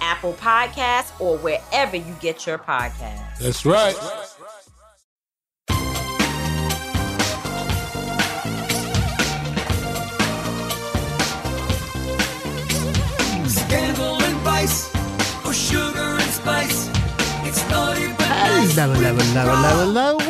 Apple Podcasts, or wherever you get your podcasts. That's right. Scandal and vice, or sugar and spice. It's naughty but nice. Hello, hello, hello, hello, hello.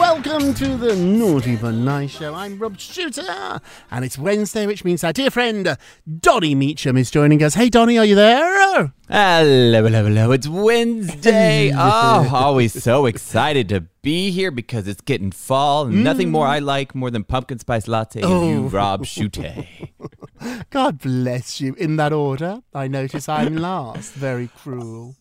Welcome to the Naughty but Nice Show. I'm Rob Shooter, and it's Wednesday, which means our dear friend Donny Meacham is joining us. Hey, Donny, are you there? Hello, hello, hello. It's Wednesday. Oh, always so excited to be here because it's getting fall. and Nothing more I like more than pumpkin spice latte and you, Oh. Rob Shute. God bless you. In that order, I notice I'm last. Very cruel.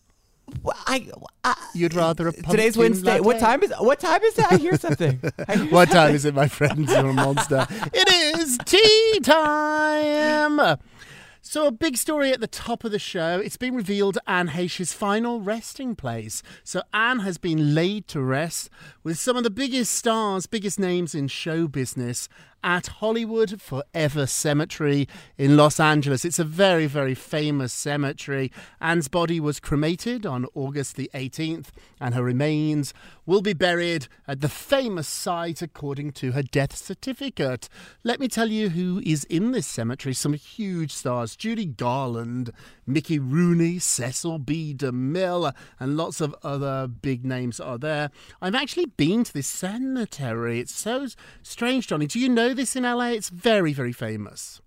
I, I, You'd rather a today's Wednesday. What time is what time is it? I hear something. I hear What time is it, my friends? You're a monster. It is tea time. So, a big story at the top of the show. It's been revealed Anne Heche's final resting place. So, Anne has been laid to rest with some of the biggest stars, biggest names in show business at Hollywood Forever Cemetery in Los Angeles. It's a very, very famous cemetery. Anne's body was cremated on August the 18th, and her remains will be buried at the famous site according to her death certificate. Let me tell you who is in this cemetery. Some huge stars Judy Garland, Mickey Rooney, Cecil B. DeMille, and lots of other big names are there. I've actually been to this cemetery. It's so strange, Johnny. Do you know this in LA? It's very, very famous.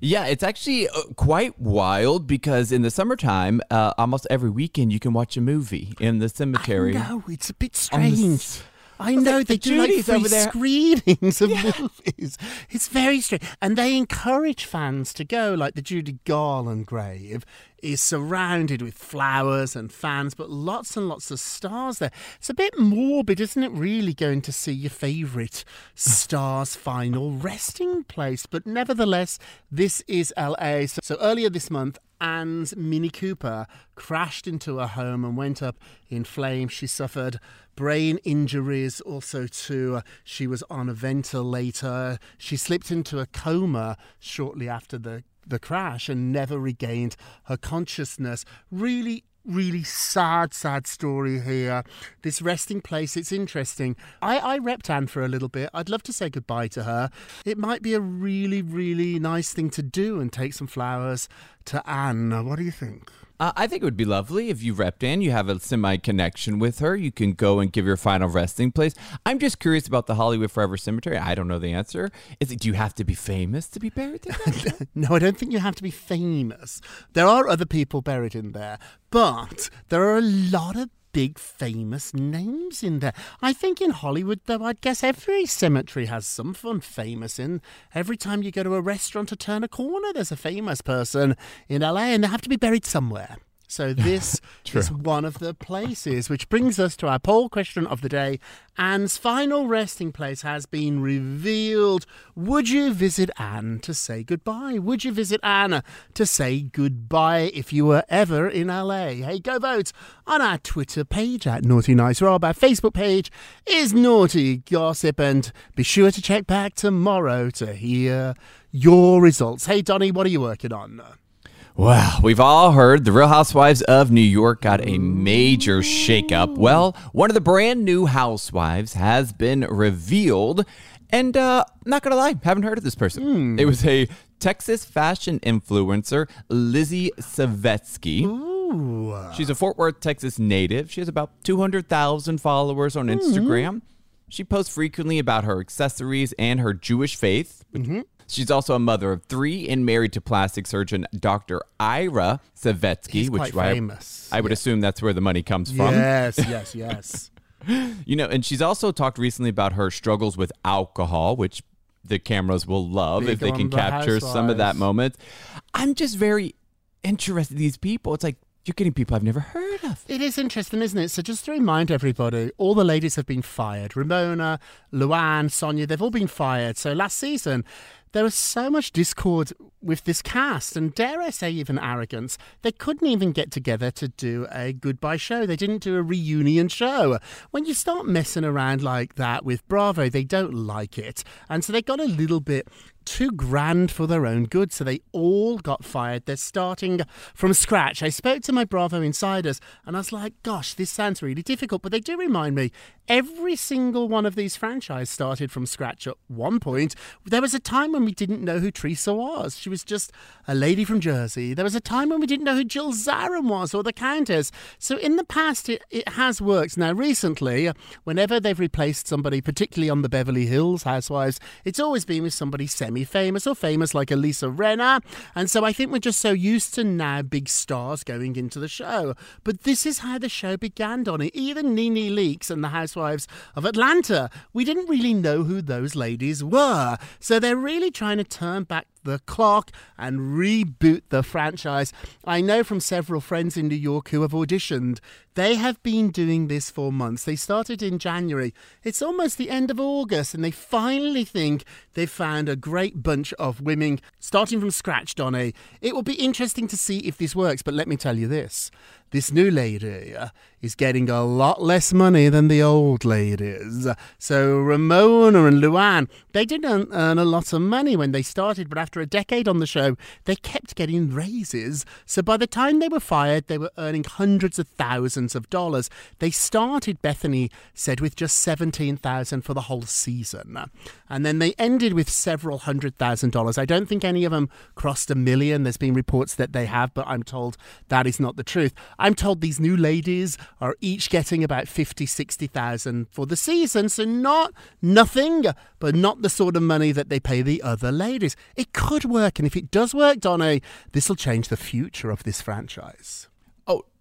Yeah, it's actually uh, quite wild because in the summertime, uh, almost every weekend you can watch a movie in the cemetery. I know, it's a bit strange. I know like, they the do like Judy's free over there. screenings of movies. It's very strange, and they encourage fans to go. Like the Judy Garland grave is surrounded with flowers and fans, but lots and lots of stars there. It's a bit morbid, isn't it? Really going to see your favourite star's final resting place, but nevertheless, this is LA. So, so earlier this month. Anne's Mini Cooper crashed into her home and went up in flames. She suffered brain injuries, also too. She was on a ventilator. She slipped into a coma shortly after the the crash and never regained her consciousness. Really really sad, sad story here. This resting place, it's interesting. I, I repped Anne for a little bit. I'd love to say goodbye to her. It might be a really, really nice thing to do and take some flowers to Anne. What do you think? Uh, I think it would be lovely if you repped Anne. You have a semi connection with her. You can go and give your final resting place. I'm just curious about the Hollywood Forever Cemetery. I don't know the answer. Is it? Do you have to be famous to be buried there? No, I don't think you have to be famous. There are other people buried in there, but there are a lot of big famous names in there. I think in Hollywood, though, I'd guess every cemetery has someone famous in. Every time you go to a restaurant to turn a corner, there's a famous person in LA, and they have to be buried somewhere. So this is one of the places, which brings us to our poll question of the day. Anne's final resting place has been revealed. Would you visit Anne to say goodbye? Would you visit Anne to say goodbye if you were ever in LA? Hey, go vote on our Twitter page at Naughty Nice Rob. Our Facebook page is Naughty Gossip, and be sure to check back tomorrow to hear your results. Hey, Donny, what are you working on? Well, we've all heard the Real Housewives of New York got a major shakeup. Well, one of the brand new housewives has been revealed. And uh, not gonna lie, haven't heard of this person. Hmm. It was a Texas fashion influencer, Lizzie Savetsky. Ooh. She's a Fort Worth, Texas native. She has about 200,000 followers on hmm. Instagram. She posts frequently about her accessories and her Jewish faith. Mm-hmm. She's also a mother of three and married to plastic surgeon Dr. Ira Savetsky, which I- famous. I, would assume that's where the money comes from. Yes, yes, yes. You know, and she's also talked recently about her struggles with alcohol, which the cameras will love Big if they can the capture some of that moment. I'm just very interested in these people. It's like you're getting people I've never heard of. It is interesting, isn't it? So just to remind everybody, all the ladies have been fired. Ramona, Luann, Sonja, they've all been fired. So last season, there was so much discord with this cast, and dare I say, even arrogance. They couldn't even get together to do a goodbye show. They didn't do a reunion show. When you start messing around like that with Bravo, they don't like it. And so they got a little bit too grand for their own good, so they all got fired. They're starting from scratch. I spoke to my Bravo insiders and I was like, gosh, this sounds really difficult, but they do remind me every single one of these franchises started from scratch at one point. There was a time when we didn't know who Teresa was. She was just a lady from Jersey. There was a time when we didn't know who Jill Zarin was or the Countess. So in the past, it, it has worked. Now, recently, whenever they've replaced somebody, particularly on the Beverly Hills Housewives, it's always been with somebody semi famous or famous like Lisa Rinna. And so I think we're just so used to now big stars going into the show. But this is how the show began, Donny. Even Nene Leakes and the Housewives of Atlanta, we didn't really know who those ladies were. So they're really trying to turn back the clock and reboot the franchise. I know from several friends in New York who have auditioned. They have been doing this for months. They started in January. It's almost the end of August, and they finally think they've found a great bunch of women starting from scratch, Donny. It will be interesting to see if this works, but let me tell you this. This new lady uh, is getting a lot less money than the old ladies. So Ramona and Luann, they didn't earn a lot of money when they started, but after a decade on the show, they kept getting raises. So by the time they were fired, they were earning hundreds of thousands of dollars. They started, Bethenny said, with just 17,000 for the whole season. And then they ended with several hundred thousand dollars. I don't think any of them crossed a million. There's been reports that they have, but I'm told that is not the truth. I'm told these new ladies are each getting about 50, 60,000 for the season. So not nothing, but not the sort of money that they pay the other ladies. It could work. And if it does work, Donny, this will change the future of this franchise.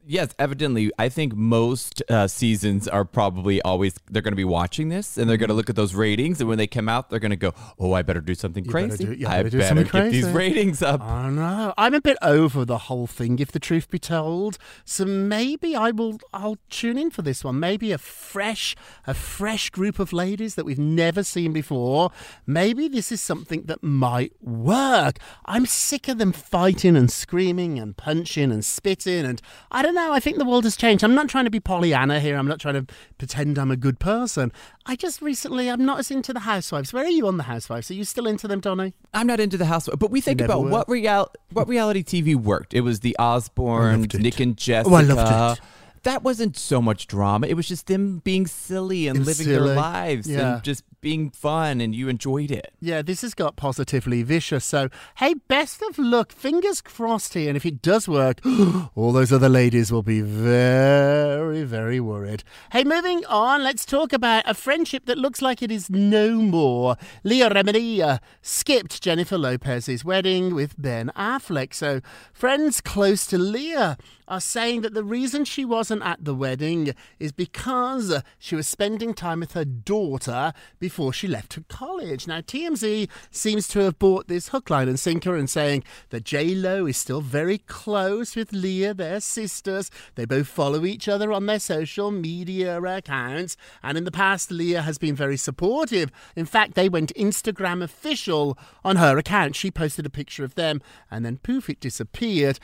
Yes, evidently. I think most uh, seasons are probably always, they're going to be watching this and they're going to look at those ratings. And when they come out, they're going to go, oh, I better do something better crazy. do- you I better do better get these ratings up. I know. I'm a bit over the whole thing, if the truth be told. So maybe I will. I'll tune in for this one. Maybe a fresh, a fresh group of ladies that we've never seen before. Maybe this is something that might work. I'm sick of them fighting and screaming and punching and spitting, and I don't know. I think the world has changed. I'm not trying to be Pollyanna here. I'm not trying to pretend I'm a good person. I just recently, I'm not as into the Housewives. Where are you on the Housewives? Are you still into them, Donny? I'm not into the house, but we think about were? what real what reality TV worked. It was the Osbournes. Nick and Jessica. Oh, I loved it. That wasn't so much drama. It was just them being silly and living silly. their lives Yeah. and just being fun, and you enjoyed it. Yeah, this has got positively vicious. So, hey, best of luck. Fingers crossed here. And if it does work, all those other ladies will be very, very worried. Hey, moving on, let's talk about a friendship that looks like it is no more. Leah Remini uh, skipped Jennifer Lopez's wedding with Ben Affleck. So, friends close to Leah are saying that the reason she wasn't at the wedding is because she was spending time with her daughter before she left to college. Now, TMZ seems to have bought this hook, line, and sinker and saying that J Lo is still very close with Leah, their sisters. They both follow each other on their social media accounts, and in the past, Leah has been very supportive. In fact, they went Instagram official on her account. She posted a picture of them, and then poof, it disappeared.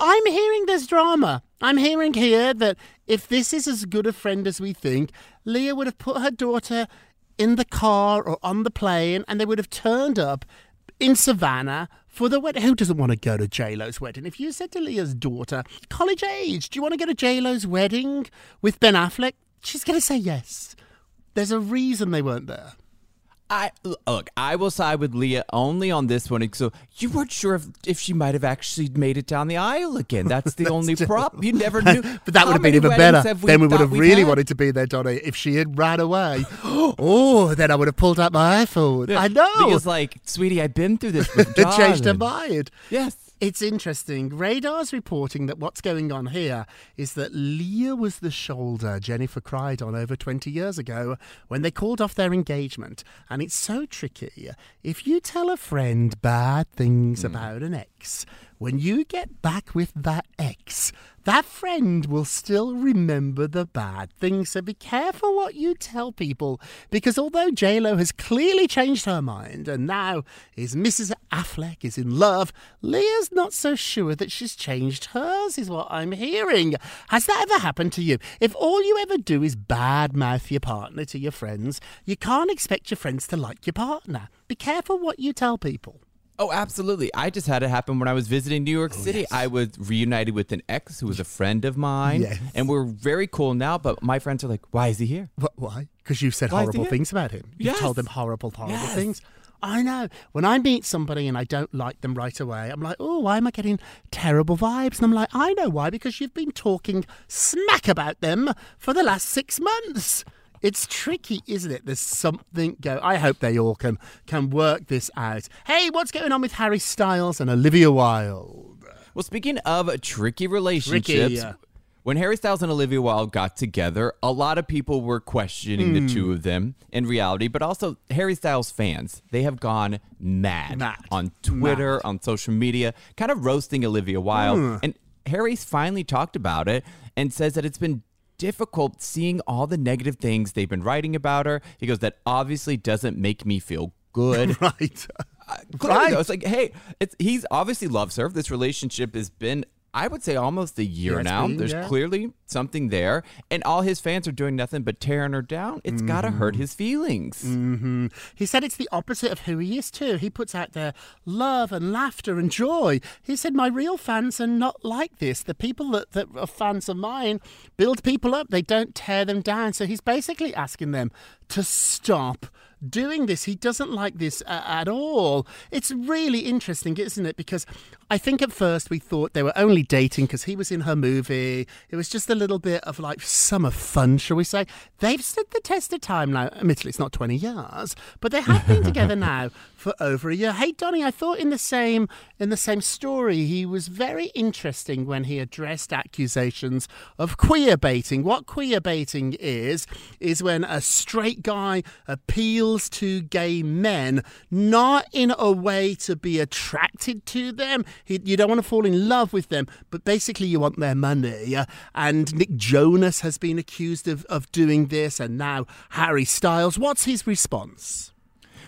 I'm hearing there's drama. I'm hearing here that if this is as good a friend as we think, Leah would have put her daughter in the car or on the plane and they would have turned up in Savannah for the wedding. Who doesn't want to go to J-Lo's wedding? If you said to Leah's daughter, college age, do you want to go to J-Lo's wedding with Ben Affleck? She's going to say yes. There's a reason they weren't there. I look. I will side with Leah only on this one. So you weren't sure if, if she might have actually made it down the aisle again. That's the only prop. You never knew. But that would have been even better. have Then we would have really had? wanted to be there, Donny, if she had ran away. oh, then I would have pulled out my iPhone. I know. Leah's like, sweetie, I've been through this with It changed her mind. Yes. It's interesting. Radar's reporting that what's going on here is that Leah was the shoulder Jennifer cried on over 20 years ago when they called off their engagement. And it's so tricky. If you tell a friend bad things hmm. about an ex, when you get back with that ex, that friend will still remember the bad things. So be careful what you tell people because although JLo has clearly changed her mind and now is Mrs. Affleck is in love, Leah's not so sure that she's changed hers, is what I'm hearing. Has that ever happened to you? If all you ever do is badmouth your partner to your friends, you can't expect your friends to like your partner. Be careful what you tell people. Oh, absolutely. I just had it happen when I was visiting New York oh, City. I was reunited with an ex who was a friend of mine. Yes. And we're very cool now, but my friends are like, why is he here? Wh- Why? Because you've said Why horrible things about him. You've Yes. told them horrible, horrible Yes. things. I know. When I meet somebody and I don't like them right away, I'm like, oh, why am I getting terrible vibes? And I'm like, I know why, because you've been talking smack about them for the last six months. It's tricky, isn't it? There's something go. I hope they all can can work this out. Hey, what's going on with Harry Styles and Olivia Wilde? Well, speaking of tricky relationships, yeah. when Harry Styles and Olivia Wilde got together, a lot of people were questioning the two of them in reality, but also Harry Styles fans. They have gone mad, Mad. on Twitter, on social media, kind of roasting Olivia Wilde. Hmm. And Harry's finally talked about it and says that it's been difficult seeing all the negative things they've been writing about her. He goes, that obviously doesn't make me feel good. Right. Uh, clearly, Right. though, it's like, hey, it's he's obviously loves her. This relationship has been, I would say, almost a year now. There's yeah. clearly something there, and all his fans are doing nothing but tearing her down. It's got to Mm-hmm. hurt his feelings. hmm He said it's the opposite of who he is too. He puts out there love and laughter and joy. He said my real fans are not like this. The people that, that are fans of mine build people up. They don't tear them down. So he's basically asking them to stop doing this. He doesn't like this uh, at all. It's really interesting, isn't it? Because I think at first we thought they were only dating because he was in her movie. It was just a little bit of like summer fun, shall we say. They've stood the test of time now. Admittedly, it's not 20 years, but they have been together now for over a year. Hey, Donny, I thought in the same in the same story he was very interesting when he addressed accusations of queer baiting. What queer baiting is is when a straight guy appeals to gay men, not in a way to be attracted to them. He, you don't want to fall in love with them, but basically you want their money. And Nick Jonas has been accused of, of doing this, and now Harry Styles. What's his response?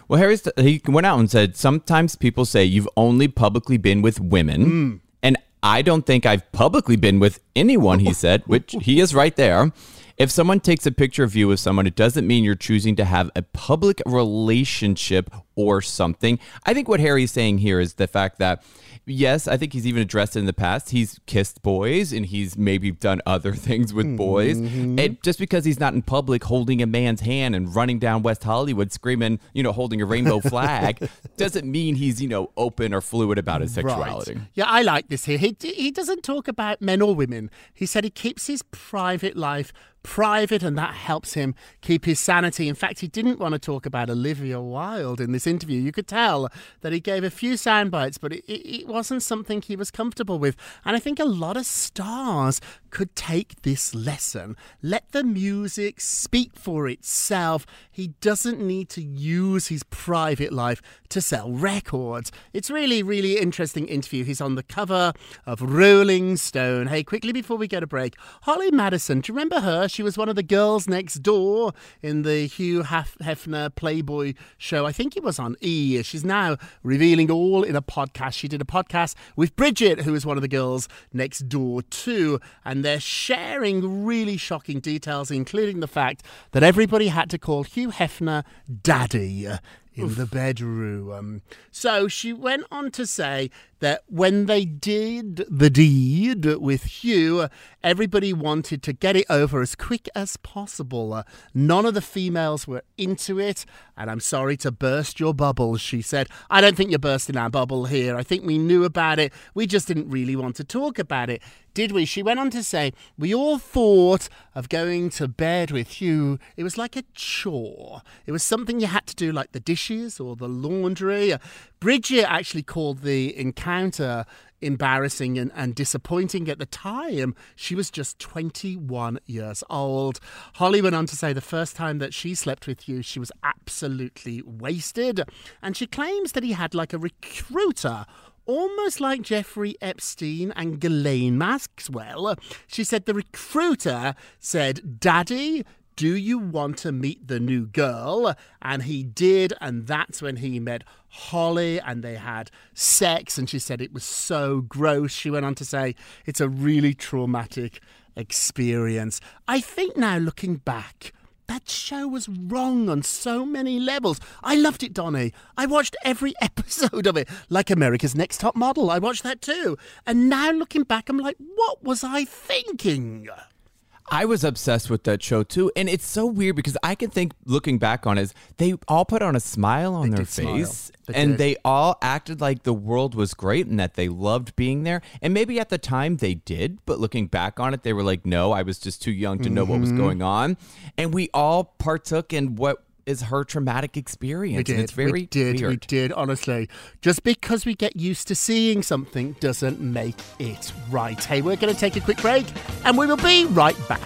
Well, Harry, he went out and said, sometimes people say you've only publicly been with women. Hmm. And I don't think I've publicly been with anyone, he said, which he is right there. If someone takes a picture of you with someone, it doesn't mean you're choosing to have a public relationship or something. I think what Harry's saying here is the fact that yes, I think he's even addressed it in the past. He's kissed boys and he's maybe done other things with boys. Mm-hmm. And just because he's not in public holding a man's hand and running down West Hollywood screaming, you know, holding a rainbow flag, doesn't mean he's, you know, open or fluid about his sexuality. Right. Yeah, I like this here. He, he doesn't talk about men or women. He said he keeps his private life private and that helps him keep his sanity. In fact, he didn't want to talk about Olivia Wilde in this interview. You could tell that he gave a few sound bites, but it, it, wasn't something he was comfortable with. And I think a lot of stars could take this lesson. Let the music speak for itself. He doesn't need to use his private life to sell records. It's really, really interesting interview. He's on the cover of Rolling Stone. Hey, quickly before we get a break, Holly Madison, do you remember her? She was one of the girls next door in the Hugh Hef- Hefner Playboy show. I think it was on E. She's now revealing all in a podcast. She did a podcast with Bridget, who is one of the girls next door too, and they're sharing really shocking details, including the fact that everybody had to call Hugh Hefner Daddy in the bedroom. So she went on to say that when they did the deed with Hugh, everybody wanted to get it over as quick as possible. Uh, none of the females were into it, and I'm sorry to burst your bubbles, she said. I don't think you're bursting our bubble here. I think we knew about it. We just didn't really want to talk about it, did we? She went on to say, We all thought of going to bed with Hugh. It was like a chore. It was something you had to do, like the dishes or the laundry. Uh, Bridget actually called the encounter embarrassing and, and disappointing at the time. She was just 21 years old. Holly went on to say the first time that she slept with you, she was absolutely wasted. And she claims that he had like a recruiter almost like Jeffrey Epstein and Ghislaine Maxwell. She said the recruiter said, Daddy, do you want to meet the new girl? And he did, and that's when he met Holly and they had sex. And she said it was so gross. She went on to say it's a really traumatic experience. I think now looking back, that show was wrong on so many levels. I loved it, Donny. I watched every episode of it, like America's Next Top Model. I watched that too. And now looking back, I'm like, what was I thinking? I was obsessed with that show too, and it's so weird because I can think, looking back on it, is they all put on a smile on They their face, They and did. they all acted like the world was great and that they loved being there. And maybe at the time they did, but looking back on it, they were like, "No, I was just too young to know what was Mhm. going on." And we all partook in what is her traumatic experience, We did. and it's very we did. weird. We did. Honestly, just because we get used to seeing something doesn't make it right. Hey, we're going to take a quick break, and we will be right back.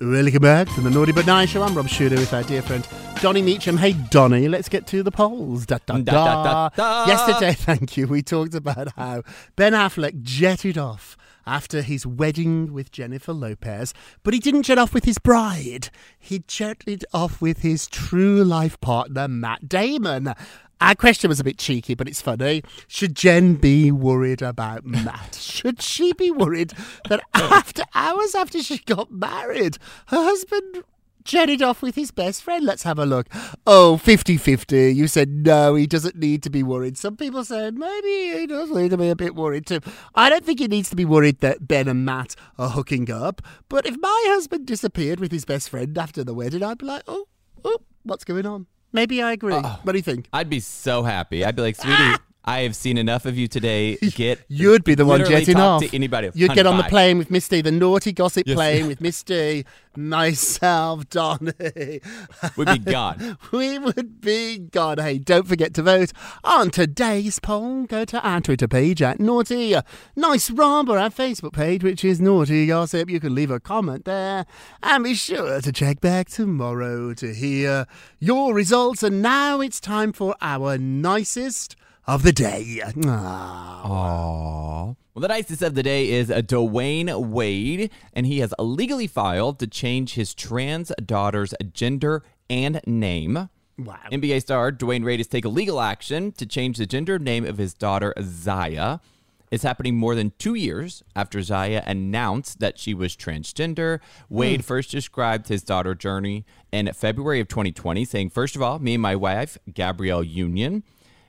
Welcome back to the Naughty But Nice Show. I'm Rob Shuter with our dear friend Donny Meacham. Hey, Donny, let's get to the polls. Da, Da, da. da, da, da. Yesterday, thank you, we talked about how Ben Affleck jetted off after his wedding with Jennifer Lopez, but he didn't jet off with his bride. He jetted off with his true life partner, Matt Damon. Our question was a bit cheeky, but it's funny. Should Jen be worried about Matt? Should she be worried that after hours after she got married, her husband jetted off with his best friend? Let's have a look. Oh, 50 50. You said no, he doesn't need to be worried. Some people said maybe he does need to be a bit worried too. I don't think he needs to be worried that Ben and Matt are hooking up. But if my husband disappeared with his best friend after the wedding, I'd be like, oh, oh what's going on? Maybe I agree. what do you think? I'd be so happy. I'd be like, "Sweetie, I have seen enough of you today. Get You'd be the one jetting off. to anybody. You'd Honey, get on the plane with Misty, the naughty gossip Yes. plane with Misty, myself, Donny. We'd be gone. we would be gone. Hey, don't forget to vote on today's poll. Go to our Twitter page at Naughty Nice Rob or our Facebook page, which is Naughty Gossip. You can leave a comment there. And be sure to check back tomorrow to hear your results. And now it's time for our nicest of the day. Aww. Well, the nicest of the day is uh, Dwyane Wade, and he has illegally filed to change his trans daughter's gender and name. Wow. NBA star Dwyane Wade has taken legal action to change the gender name of his daughter Zaya. It's happening more than two years after Zaya announced that she was transgender. Wade Hmm. first described his daughter journey in February of 2020, saying, First of all, me and my wife, Gabrielle Union,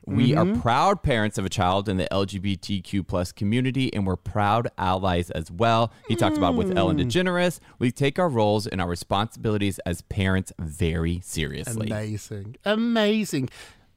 we Mm-hmm. are proud parents of a child in the LGBTQ plus community, and we're proud allies as well. He talked about with Ellen Hmm. DeGeneres, we take our roles and our responsibilities as parents very seriously. Amazing. Amazing.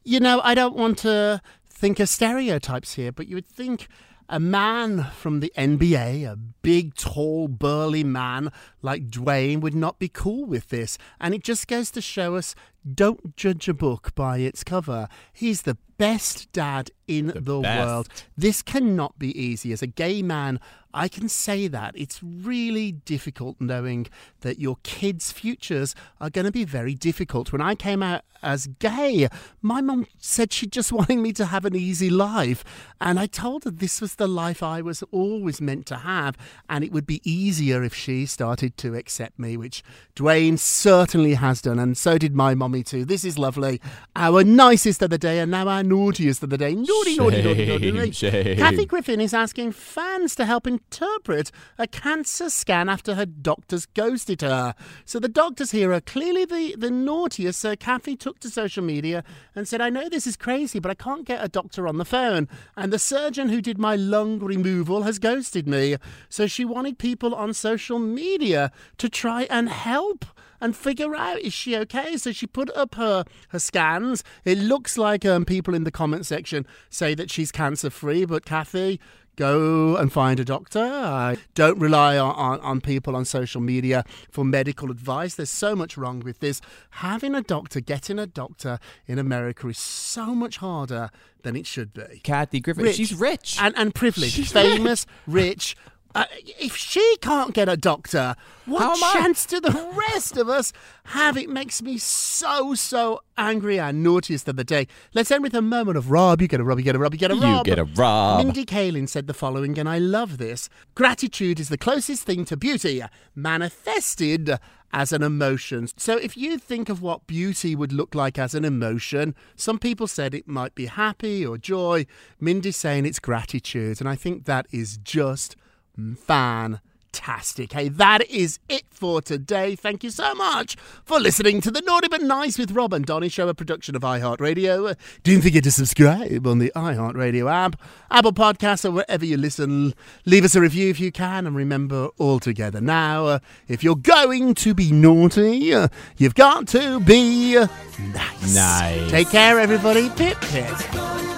You know, I don't want to think of stereotypes here, but you would think a man from the NBA, a big, tall, burly man like Dwyane, would not be cool with this. And it just goes to show us don't judge a book by its cover. He's the best dad in the, best. world. This cannot be easy. As a gay man, I can say that. It's really difficult knowing that your kids' futures are going to be very difficult. When I came out as gay, my mum said she just wanted me to have an easy life. And I told her this was the life I was always meant to have. And it would be easier if she started to accept me, which Dwyane certainly has done. And so did my mommy too. This is lovely. Our nicest of the day and now our naughtiest of the day. Naughty, naughty, naughty, naughty, naughty. Shame, shame. Kathy Griffin is asking fans to help interpret a cancer scan after her doctors ghosted her. So the doctors here are clearly the, the naughtiest. So Kathy took to social media and said, I know this is crazy, but I can't get a doctor on the phone. And the surgeon who did my lung removal has ghosted me. So she wanted people on social media to try and help and figure out is she okay? So she put up her her scans. It looks like um, people in the comment section say that she's cancer free but kathy go and find a doctor. Uh, don't rely on, on, on people on social media for medical advice. There's so much wrong with this. Having a doctor getting a doctor in america is so much harder than it should be. Kathy Griffin, Rich. she's rich. and, and privileged. She's famous rich uh, if she can't get a doctor, what chance do the rest of us have? It makes me so, so angry and naughtiest of the day. Let's end with a moment of Rob. You get a Rob, you get a Rob, you get a Rob. You get a Rob. Mindy Kaling said the following, and I love this Gratitude is the closest thing to beauty, manifested as an emotion. So if you think of what beauty would look like as an emotion, some people said it might be happy or joy. Mindy's saying it's gratitude, and I think that is just fantastic. Hey, that is it for today. Thank you so much for listening to the Naughty But Nice with Rob and Donny show, a production of iHeartRadio. Don't forget to subscribe on the iHeartRadio app, Apple Podcasts, or wherever you listen. Leave us a review if you can, and remember all together now, uh, if you're going to be naughty, uh, you've got to be nice. Nice. Take care, everybody. Pip, pip.